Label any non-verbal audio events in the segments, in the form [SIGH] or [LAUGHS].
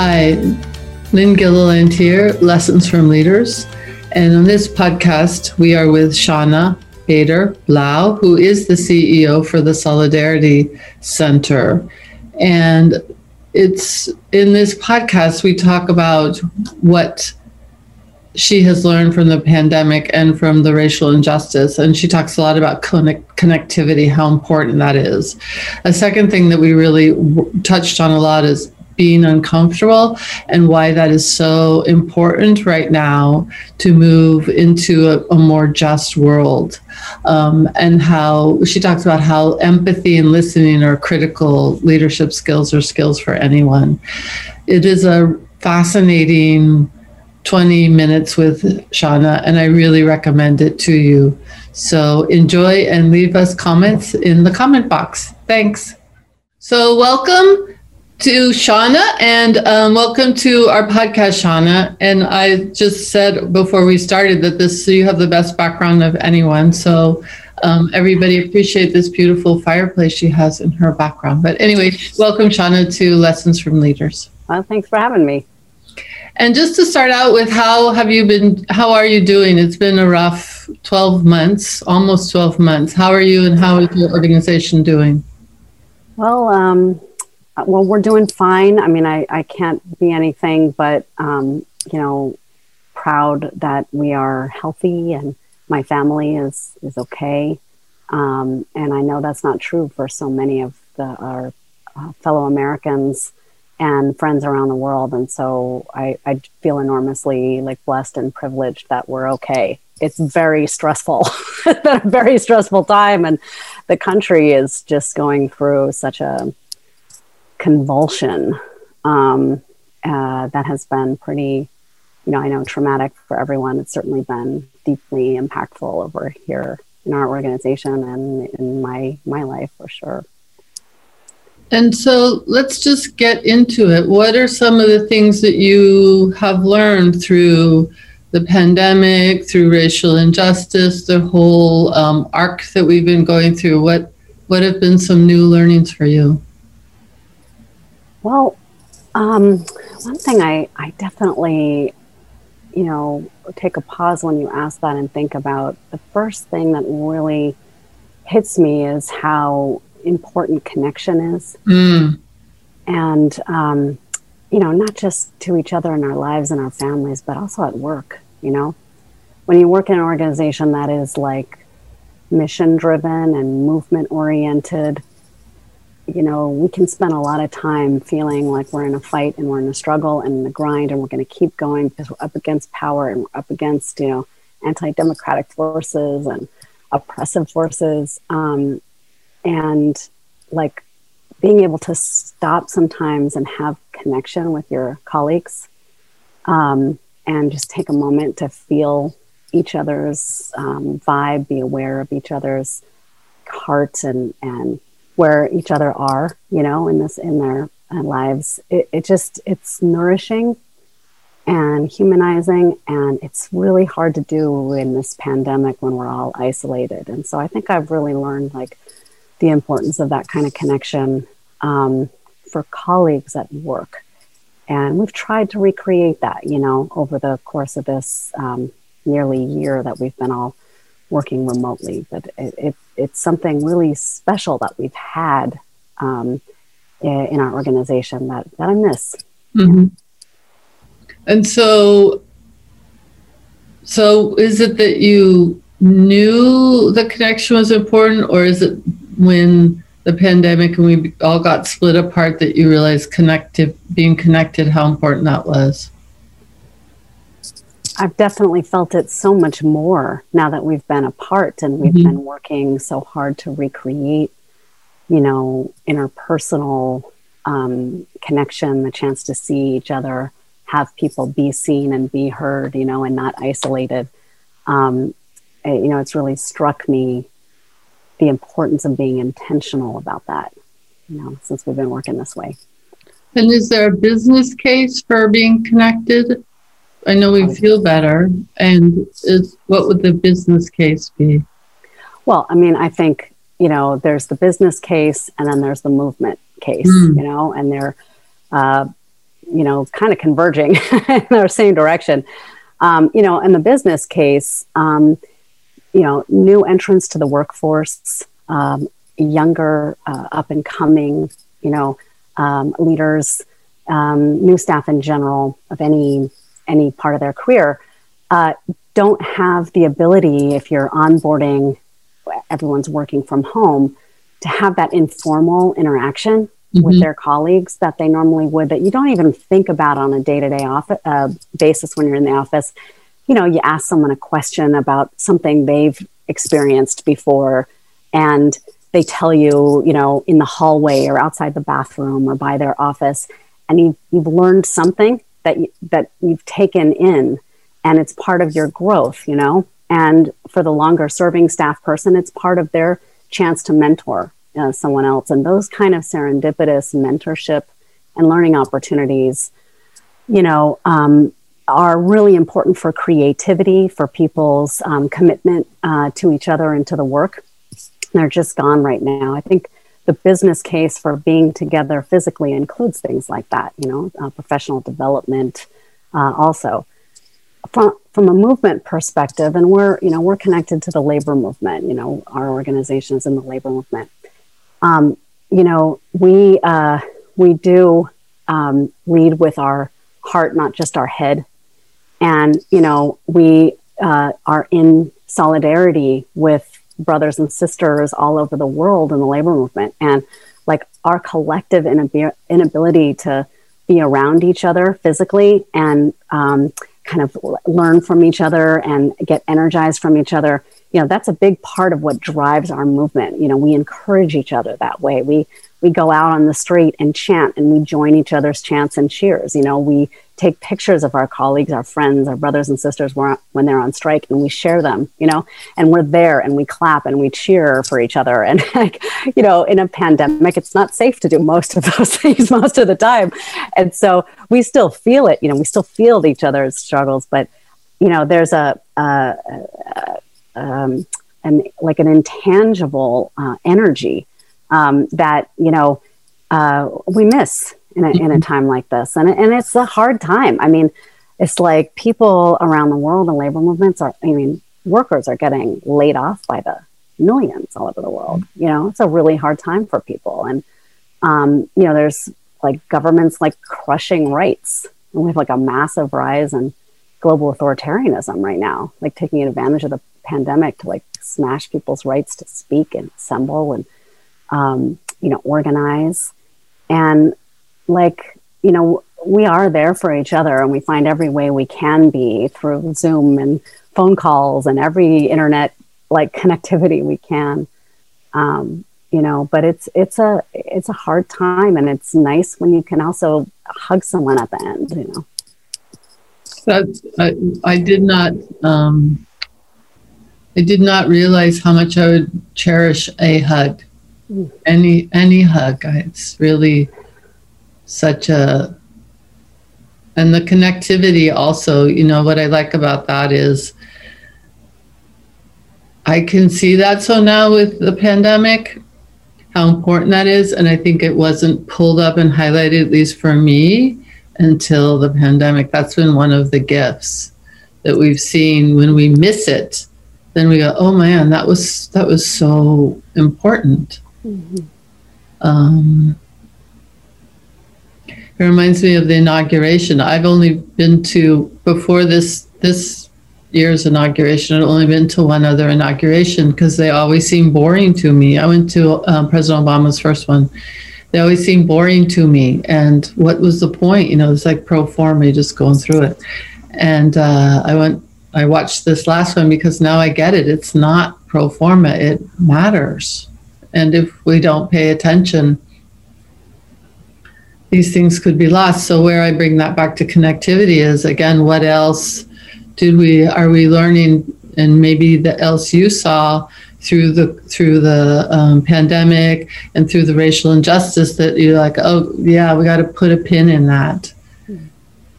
Hi, Lynne Gilliland here, Lessons from Leaders. And on this podcast, we are with Shawna Bader Blau, who is the CEO for the Solidarity Center. And it's in this podcast, we talk about what she has learned from the pandemic and from the racial injustice. And she talks a lot about connect- connectivity, how important that is. A second thing that we really w- touched on a lot is being uncomfortable and why that is so important right now to move into a, a more just world. Um, and how she talks about how empathy and listening are critical leadership skills or skills for anyone. It is a fascinating 20 minutes with Shawna, and I really recommend it to you. So enjoy and leave us comments in the comment box. Thanks. So, welcome to Shawna, and um, welcome to our podcast, Shawna. And I just said before we started that this you have the best background of anyone. So um, everybody appreciate this beautiful fireplace she has in her background. But anyway, welcome, Shawna, to Lessons from Leaders. Well, thanks for having me. And just to start out with, how have you been? How are you doing? It's been a rough 12 months, almost 12 months. How are you, and how is your organization doing? Well, um, well, we're doing fine. I mean, I, I can't be anything but, um, you know, proud that we are healthy and my family is, is okay. Um, and I know that's not true for so many of the, our uh, fellow Americans and friends around the world. And so I, I feel enormously like blessed and privileged that we're okay. It's very stressful, a [LAUGHS] very stressful time. And the country is just going through such a, convulsion um, uh, that has been pretty, you know, I know traumatic for everyone. It's certainly been deeply impactful over here in our organization and in my my life for sure. And so let's just get into it. What are some of the things that you have learned through the pandemic, through racial injustice, the whole um, arc that we've been going through? What what have been some new learnings for you? Well, um, one thing I, I definitely, you know, take a pause when you ask that and think about the first thing that really hits me is how important connection is. Mm. And, um, you know, not just to each other in our lives and our families, but also at work, you know. When you work in an organization that is like mission driven and movement oriented, you know, we can spend a lot of time feeling like we're in a fight and we're in a struggle and the grind and we're going to keep going because we're up against power and we're up against, you know, anti democratic forces and oppressive forces. Um, and like being able to stop sometimes and have connection with your colleagues um, and just take a moment to feel each other's um, vibe, be aware of each other's heart and, and where each other are, you know, in this in their uh, lives. It, it just it's nourishing and humanizing, and it's really hard to do in this pandemic when we're all isolated. And so I think I've really learned like the importance of that kind of connection um, for colleagues at work. And we've tried to recreate that, you know, over the course of this um, nearly year that we've been all working remotely. But it, it, it's something really special that we've had um, in our organization that, that I miss. Mm-hmm. And so, so is it that you knew the connection was important, or is it when the pandemic and we all got split apart that you realized connected, being connected, how important that was? I've definitely felt it so much more now that we've been apart and we've mm-hmm. been working so hard to recreate, you know, interpersonal um, connection, the chance to see each other, have people be seen and be heard, you know, and not isolated. Um, it, you know, it's really struck me the importance of being intentional about that, you know, since we've been working this way. And is there a business case for being connected? I know we feel better. And is, what would the business case be? Well, I mean, I think, you know, there's the business case and then there's the movement case, mm. you know, and they're uh, you know, kind of converging [LAUGHS] in the same direction. Um, you know, in the business case, um, you know, new entrants to the workforce, um, younger, uh, up and coming, you know, um, leaders, um, new staff in general of any any part of their career, uh, don't have the ability if you're onboarding, everyone's working from home, to have that informal interaction mm-hmm. with their colleagues that they normally would that you don't even think about on a day-to-day office, uh, basis when you're in the office you know, you ask someone a question about something they've experienced before and they tell you, you know, in the hallway or outside the bathroom or by their office, and you, you've learned something that you, that you've taken in, and it's part of your growth, you know. And for the longer serving staff person, it's part of their chance to mentor uh, someone else, and those kind of serendipitous mentorship and learning opportunities, you know, um, are really important for creativity, for people's um, commitment uh, to each other and to the work. They're just gone right now. I think the business case for being together physically includes things like that, you know, uh, professional development uh, also. From, from a movement perspective, and we're, you know, we're connected to the labor movement, you know, our organizations in the labor movement. Um, you know, we, uh, we do um, lead with our heart, not just our head and, you know, we uh, are in solidarity with brothers and sisters all over the world in the labor movement. And like our collective inability to be around each other physically and um, kind of learn from each other and get energized from each other you know that's a big part of what drives our movement. You know we encourage each other that way. We we go out on the street and chant and we join each other's chants and cheers. You know we take pictures of our colleagues our friends our brothers and sisters when they're on strike and we share them you know? And we're there and we clap and we cheer for each other. And [LAUGHS] like you know in a pandemic it's not safe to do most of those [LAUGHS] things most of the time. And so we still feel it you know we still feel each other's struggles but you know there's a, a um, an like an intangible uh, energy um, that you know uh, we miss in a, in a mm-hmm. time like this, and and it's a hard time. I mean, it's like people around the world, and labor movements are. I mean, workers are getting laid off by the millions all over the world. You know, it's a really hard time for people, and um, you know, there's like governments like crushing rights. And we have like a massive rise in global authoritarianism right now, like taking advantage of the pandemic to like smash people's rights to speak and assemble and um, you know organize and like you know we are there for each other and we find every way we can be through zoom and phone calls and every internet like connectivity we can um, you know but it's it's a it's a hard time and it's nice when you can also hug someone at the end you know that I, I did not um, I did not realize how much I would cherish a hug. Any any hug. It's really such a and the connectivity also, you know, what I like about that is I can see that so now with the pandemic, how important that is. And I think it wasn't pulled up and highlighted, at least for me, until the pandemic. That's been one of the gifts that we've seen when we miss it then we go, oh man, that was that was so important. Mm-hmm. Um, it reminds me of the inauguration. I've only been to before this this year's inauguration. I've only been to one other inauguration because they always seem boring to me. I went to um, President Obama's first one. They always seem boring to me. And what was the point? You know, it's like pro forma, just going through it. And uh, I went I watched this last one because now I get it. It's not pro forma, it matters. And if we don't pay attention, these things could be lost. So where I bring that back to connectivity is again, what else did we are we learning and maybe the else you saw through the through the um, pandemic and through the racial injustice that you're like, oh yeah, we got to put a pin in that.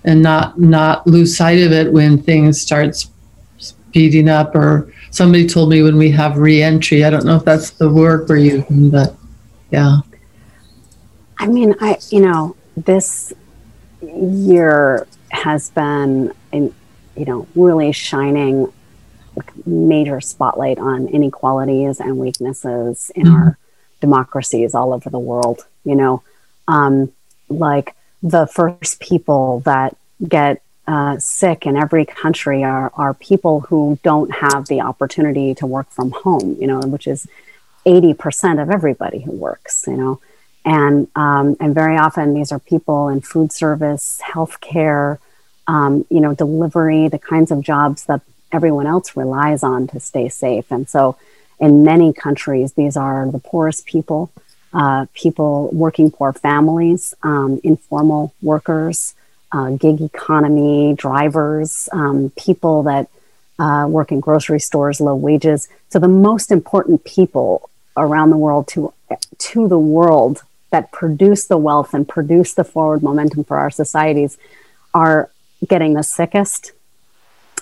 And not not lose sight of it when things start speeding up or somebody told me when we have reentry. I don't know if that's the word we're using but yeah i mean i you know this year has been, in, you know, really shining major spotlight on inequalities and weaknesses in mm-hmm. our democracies all over the world. You know, um, like the first people that get uh, sick in every country are, are people who don't have the opportunity to work from home, you know, which is 80% of everybody who works, you know. And, um, and very often these are people in food service, healthcare, um, you know, delivery, the kinds of jobs that everyone else relies on to stay safe. And so in many countries, these are the poorest people, uh, people working poor families, um, informal workers, uh, gig economy, drivers, um, people that uh, work in grocery stores, low wages. So the most important people around the world to to the world that produce the wealth and produce the forward momentum for our societies are getting the sickest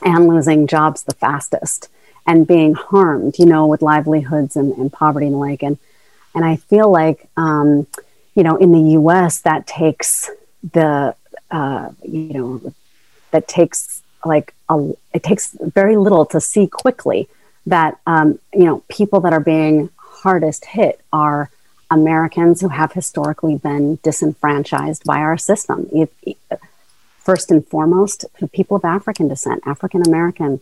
and losing jobs the fastest and being harmed, you know, with livelihoods and, and poverty and like. And and I feel like, um, you know, in the U.S. that takes the uh, you know, that takes like a, it takes very little to see quickly that um, you know people that are being hardest hit are Americans who have historically been disenfranchised by our system. First and foremost, the people of African descent, African American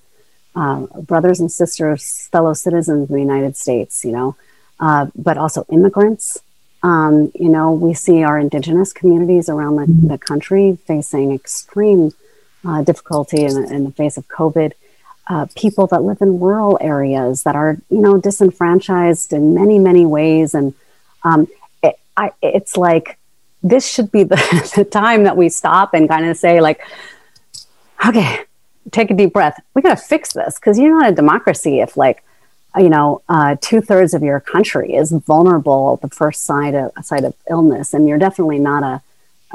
uh, brothers and sisters, fellow citizens of the United States, you know, uh, but also immigrants, um, you know, we see our indigenous communities around the, the country facing extreme uh, difficulty in, in, the face of COVID. Uh, people that live in rural areas that are, you know, disenfranchised in many, many ways. And um, it, I, it's like this should be the, [LAUGHS] the time that we stop and kind of say, like, okay, take a deep breath. We got to fix this because you're not a democracy if, like, you know, uh, two thirds of your country is vulnerable at the first side of side of illness, and you're definitely not a,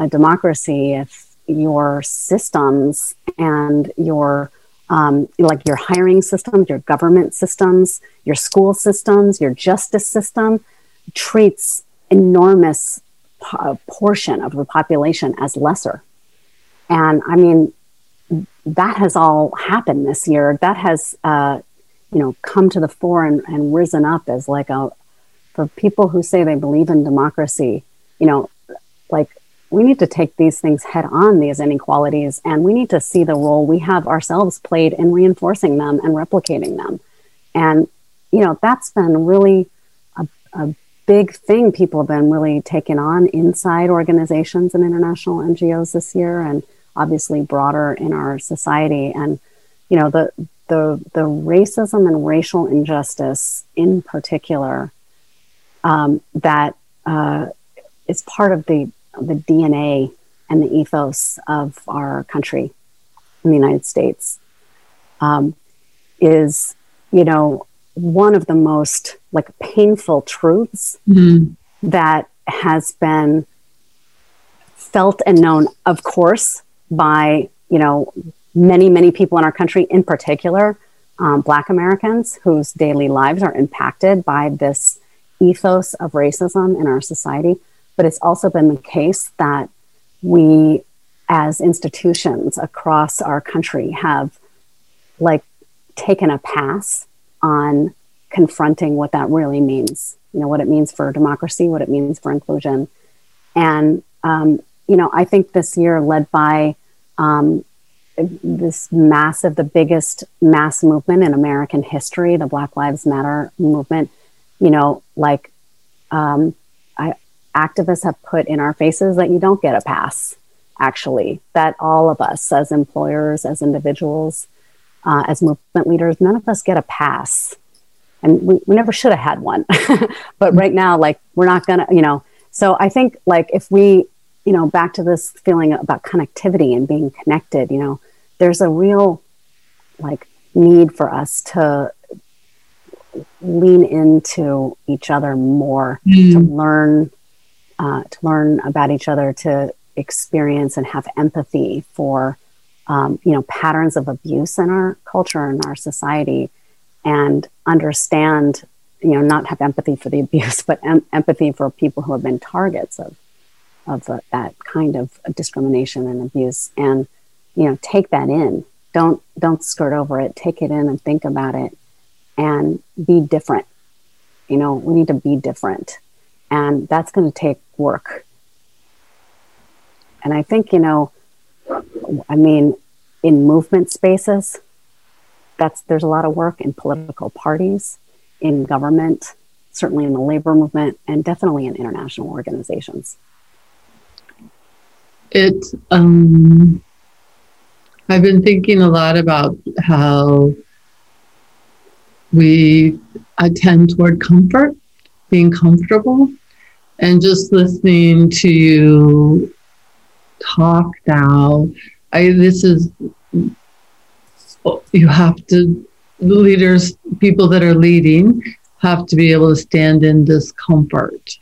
a democracy if your systems and your um, like your hiring systems, your government systems, your school systems, your justice system treats enormous p- portion of the population as lesser. And I mean, that has all happened this year. That has uh, you know come to the fore and, and risen up as like a for people who say they believe in democracy you know like we need to take these things head on these inequalities and we need to see the role we have ourselves played in reinforcing them and replicating them and you know that's been really a, a big thing people have been really taking on inside organizations and international ngos this year and obviously broader in our society. And you know the the the racism and racial injustice in particular um, that uh, is part of the the DNA and the ethos of our country in the United States um, is you know one of the most like painful truths mm-hmm. that has been felt and known of course by you know many, many people in our country, in particular, um, Black Americans, whose daily lives are impacted by this ethos of racism in our society. But it's also been the case that we, as institutions across our country, have like taken a pass on confronting what that really means. You know, what it means for democracy, what it means for inclusion. And, um, you know, I think this year, led by um, this massive, the biggest mass movement in American history, the Black Lives Matter movement, you know, like um, I, activists have put in our faces that you don't get a pass, actually, that all of us as employers, as individuals, uh, as movement leaders, none of us get a pass. And we, we never should have had one. [LAUGHS] but right now, like, we're not going to, you know, so I think, like, if we, you know, back to this feeling about connectivity and being connected, you know, there's a real like need for us to lean into each other more mm. to learn uh, to learn about each other to experience and have empathy for um, you know patterns of abuse in our culture and our society and understand you know not have empathy for the [LAUGHS] abuse but em- empathy for people who have been targets of of uh, that kind of discrimination and abuse. And you know take that in. Don't don't skirt over it. Take it in and think about it and be different. You know we need to be different. And that's going to take work. And i think you know i mean in movement spaces that's there's a lot of work in political parties in government certainly in the labor movement and definitely in international organizations. It um i've been thinking a lot about how we attend toward comfort being comfortable and just listening to you talk now i this is you have to leaders people that are leading have to be able to stand in discomfort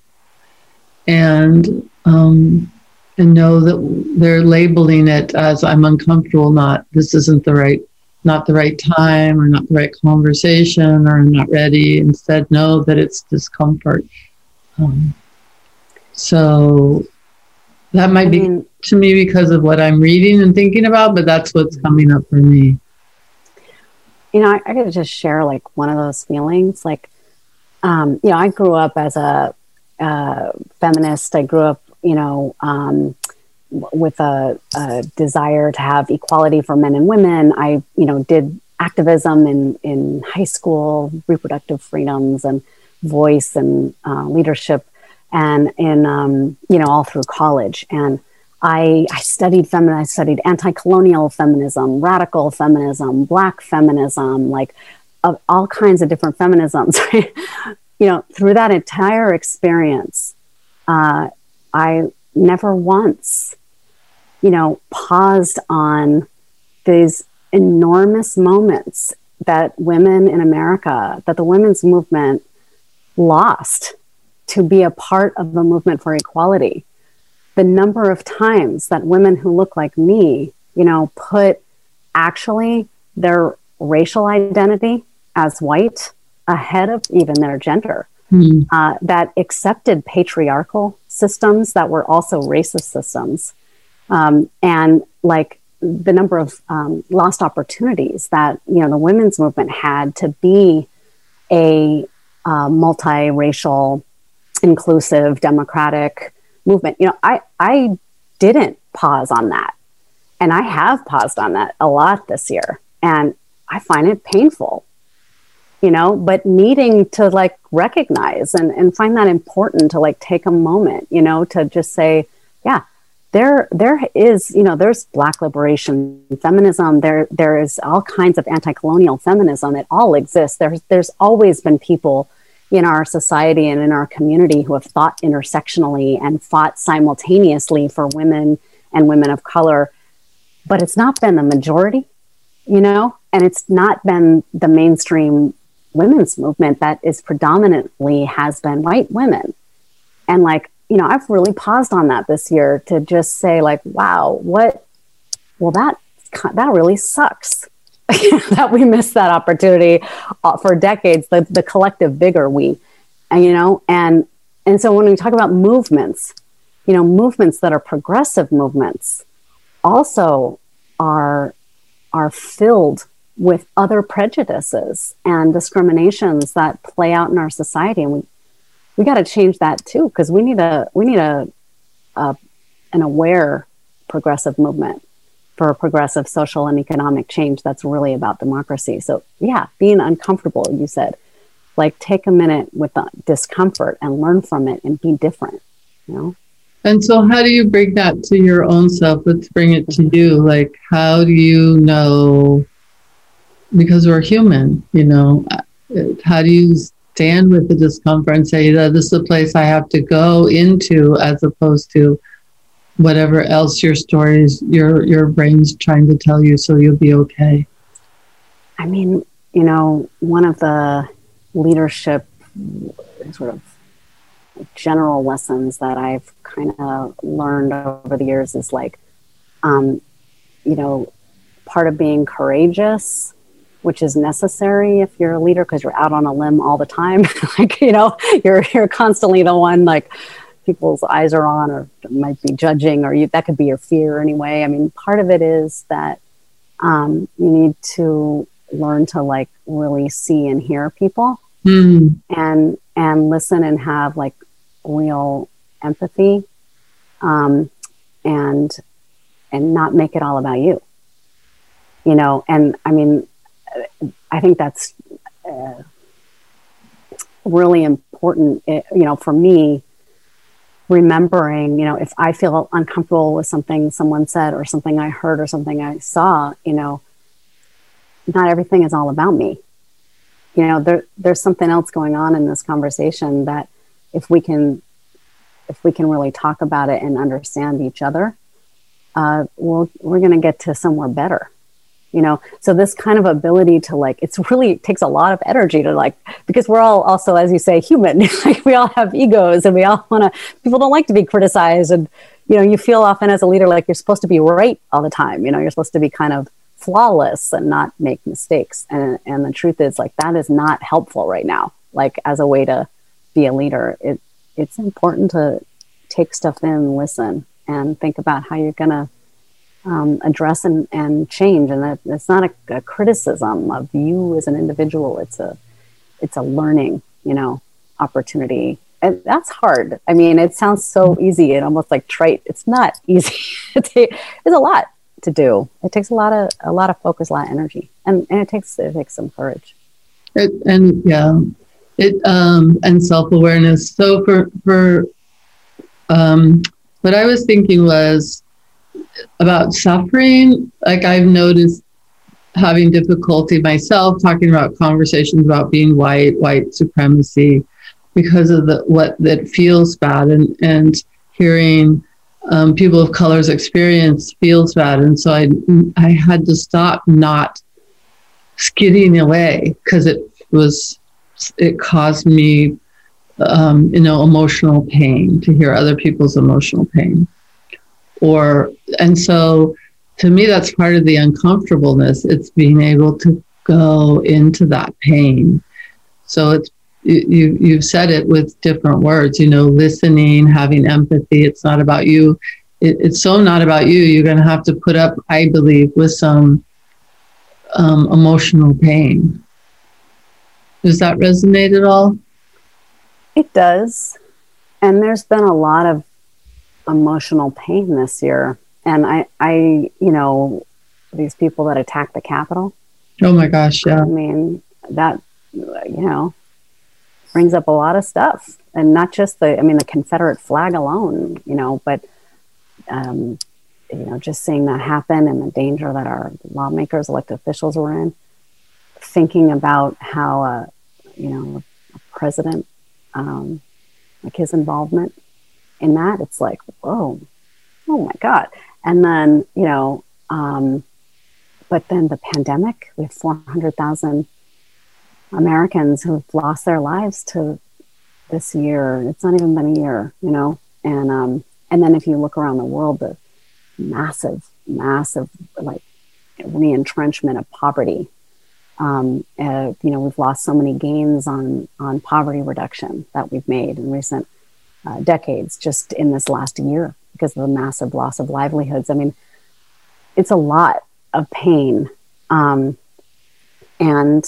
and um, and know that they're labeling it as I'm uncomfortable, not this isn't the right, not the right time, or not the right conversation, or I'm not ready. Instead, know that it's discomfort. Um, so that might be to me because of what I'm reading and thinking about, but that's what's coming up for me. You know, I, I gotta just share like one of those feelings. Like, um, you know, I grew up as a uh, feminist. I grew up you know, um, with a, a, desire to have equality for men and women. I, you know, did activism in, in high school, reproductive freedoms and voice and uh, leadership, and in, um, you know, all through college. And I, I studied feminism, I studied anti colonial feminism, radical feminism, black feminism, like of all kinds of different feminisms. [LAUGHS] you know, through that entire experience, uh, I never once, you know, paused on these enormous moments that women in America, that the women's movement lost to be a part of the movement for equality. The number of times that women who look like me, you know, put actually their racial identity as white ahead of even their gender mm. uh, that accepted patriarchal systems that were also racist systems. Um, and like the number of um, lost opportunities that you know the women's movement had to be a uh, multiracial, inclusive, democratic movement. You know, I I didn't pause on that, and I have paused on that a lot this year, and I find it painful you know but needing to like recognize and, and find that important to like take a moment you know to just say yeah there there is you know there's black liberation feminism. There there is all kinds of anti-colonial feminism. It all exists. There's there's always been people in our society and in our community who have thought intersectionally and fought simultaneously for women and women of color but it's not been the majority you know and it's not been the mainstream women's movement that is predominantly has been white women. And like, you know, I've really paused on that this year to just say like, wow, what well that that really sucks. [LAUGHS] that we missed that opportunity uh, for decades the, the collective bigger we and you know and and so when we talk about movements you know movements that are progressive movements also are are filled with other prejudices and discriminations that play out in our society and we we got to change that too because we need a we need a, a an aware progressive movement for progressive social and economic change that's really about democracy. So yeah being uncomfortable you said. Like take a minute with the discomfort and learn from it and be different you know? And so how do you bring that to your own self? Let's bring it to you. Like how do you know? Because we're human, you know. How do you stand with the discomfort and say that this is a place I have to go into as opposed to whatever else your stories your your brain's trying to tell you so you'll be okay? I mean, you know, one of the leadership sort of general lessons that I've kind of learned over the years is like, um, you know, part of being courageous which is necessary if you're a leader because you're out on a limb all the time. [LAUGHS] like, you know, you're you're constantly the one like people's eyes are on or might be judging or you, that could be your fear anyway. I mean, part of it is that um, you need to learn to like really see and hear people mm. and and listen and have like real empathy um, and and not make it all about you you know and i mean i think that's uh, really important eh, you know for me remembering you know if i feel uncomfortable with something someone said or something i heard or something i saw you know not everything is all about me. You know there, there's something else going on in this conversation that if we can if we can really talk about it and understand each other uh, we'll, we're going to get to somewhere better you know? So this kind of ability to like it's really it takes a lot of energy to like because we're all also as you say human. [LAUGHS] Like we all have egos and we all want to people don't like to be criticized and you know you feel often as a leader like you're supposed to be right all the time you know? You're supposed to be kind of flawless and not make mistakes. And and the truth is like that is not helpful right now. Like as a way to be a leader it it's important to take stuff in listen and think about how you're going to um, address and, and change. And that it's not a, a, criticism of you as an individual. It's a it's a learning you know opportunity. And that's hard. I mean it sounds so easy and almost like trite. It's not [LAUGHS] easy. It's a lot to do. It takes a lot of a lot of focus a lot of energy. And, and it takes it takes some courage. It, and yeah it um and self-awareness. So for for um what i was thinking was about suffering, like I've noticed having difficulty myself talking about conversations about being white, white supremacy, because of the what that feels bad, and and hearing um, people of color's experience feels bad, and so I I had to stop not skidding away because it was it caused me um, you know emotional pain to hear other people's emotional pain or and so to me that's part of the uncomfortableness. It's being able to go into that pain. So it's you you've said it with different words you know listening having empathy. It's not about you. It, it's so not about you. You're going to have to put up i believe with some um, emotional pain. Does that resonate at all? It does. And there's been a lot of emotional pain this year. And I, I, you know, these people that attacked the Capitol. Oh my gosh, yeah. I mean, that, you know, brings up a lot of stuff. And not just the, I mean, the Confederate flag alone, you know, but, um, you know, just seeing that happen and the danger that our lawmakers, elected officials were in, thinking about how, uh, you know, a president, um, like his involvement in that, it's like, whoa, oh my God. And then, you know, um, but then the pandemic, we have 400,000 Americans who've lost their lives to this year. It's not even been a year, you know? And, um, and then if you look around the world, the massive, massive, like, reentrenchment of poverty. Um, uh, you know, we've lost so many gains on on poverty reduction that we've made in recent uh, decades just in this last year because of the massive loss of livelihoods. I mean, it's a lot of pain. Um, and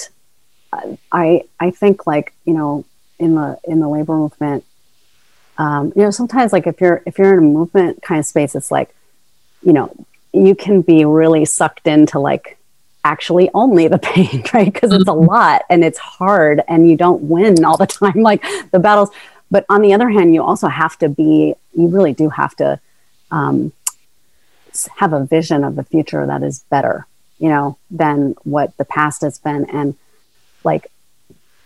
I, I think like, you know, in the, in the labor movement, um, you know, sometimes like if you're, if you're in a movement kind of space, it's like, you know, you can be really sucked into like actually only the [LAUGHS] pain, right? Because it's a mm-hmm. lot and it's hard and you don't win all the [LAUGHS] time. Like the battles, but on the other hand, you also have to be, you really do have to um, have a vision of the future that is better, you know, than what the past has been. And like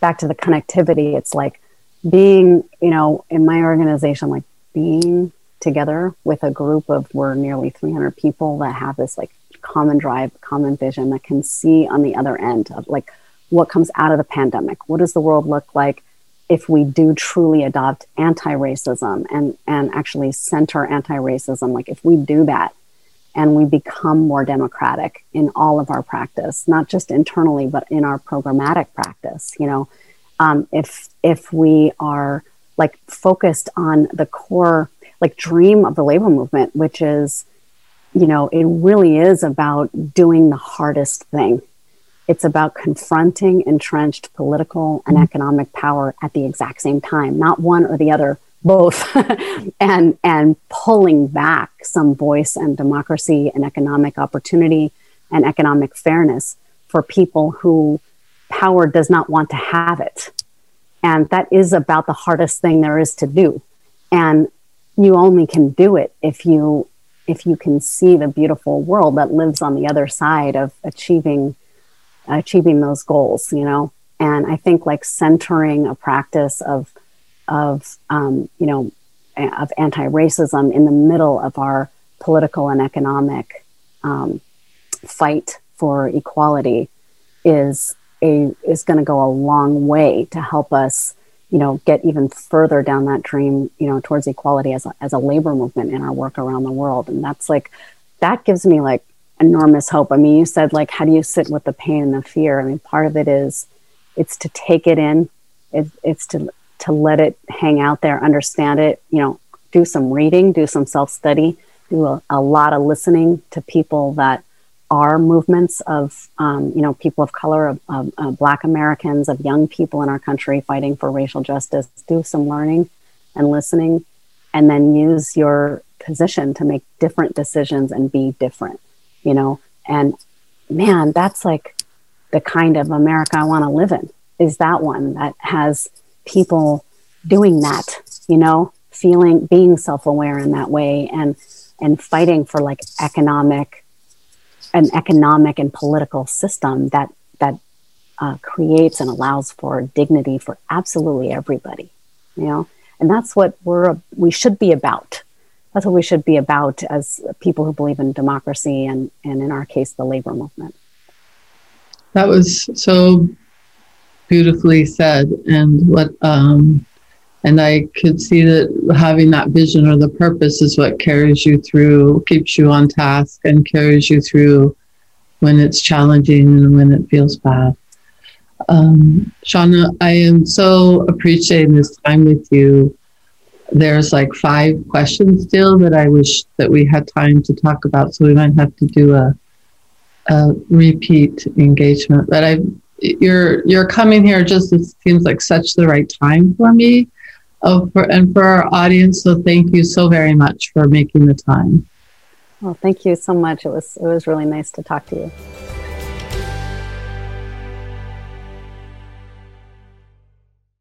back to the connectivity, it's like being, you know, in my organization, like being together with a group of, we're nearly 300 people that have this like common drive, common vision that can see on the other end of like what comes out of the pandemic. What does the world look like? If we do truly adopt anti-racism and and actually center anti-racism like if we do that and we become more democratic in all of our practice not just internally but in our programmatic practice you know um, if if we are like focused on the core like dream of the labor movement, which is, you know, it really is about doing the hardest thing. It's about confronting entrenched political and mm-hmm. economic power at the exact same time, not one or the other, both, [LAUGHS] and and pulling back some voice and democracy and economic opportunity and economic fairness for people who power does not want to have it. And that is about the hardest thing there is to do. And you only can do it if you if you can see the beautiful world that lives on the other side of achieving achieving those goals you know and i think like centering a practice of of um, you know of anti-racism in the middle of our political and economic um, fight for equality is a is going to go a long way to help us you know, get even further down that dream, you know, towards equality as a, as a labor movement in our work around the world. And that's like, that gives me like enormous hope. I mean, you said like, how do you sit with the pain and the fear? I mean, part of it is, it's to take it in. It, it's to, to let it hang out there, understand it, you know, do some reading, do some self study, do a, a lot of listening to people that are movements of um, you know people of color, of, of uh, Black Americans, of young people in our country fighting for racial justice. Do some learning and listening, and then use your position to make different decisions and be different. You know, and man, that's like the kind of America I want to live in. Is that one that has people doing that? You know, feeling, being self-aware in that way, and and fighting for like economic an economic and political system that that uh, creates and allows for dignity for absolutely everybody you know and that's what we're we should be about that's what we should be about as people who believe in democracy and and in our case the labor movement that was so beautifully said and what um and I could see that having that vision or the purpose is what carries you through, keeps you on task, and carries you through when it's challenging and when it feels bad. Um, Shawna, I am so appreciating this time with you. There's like five questions still that I wish that we had time to talk about, so we might have to do a, a repeat engagement. But I, you're you're coming here just it seems like such the right time for me oh, for, and for our audience. So thank you so very much for making the time. Well, thank you so much. It was it was really nice to talk to you.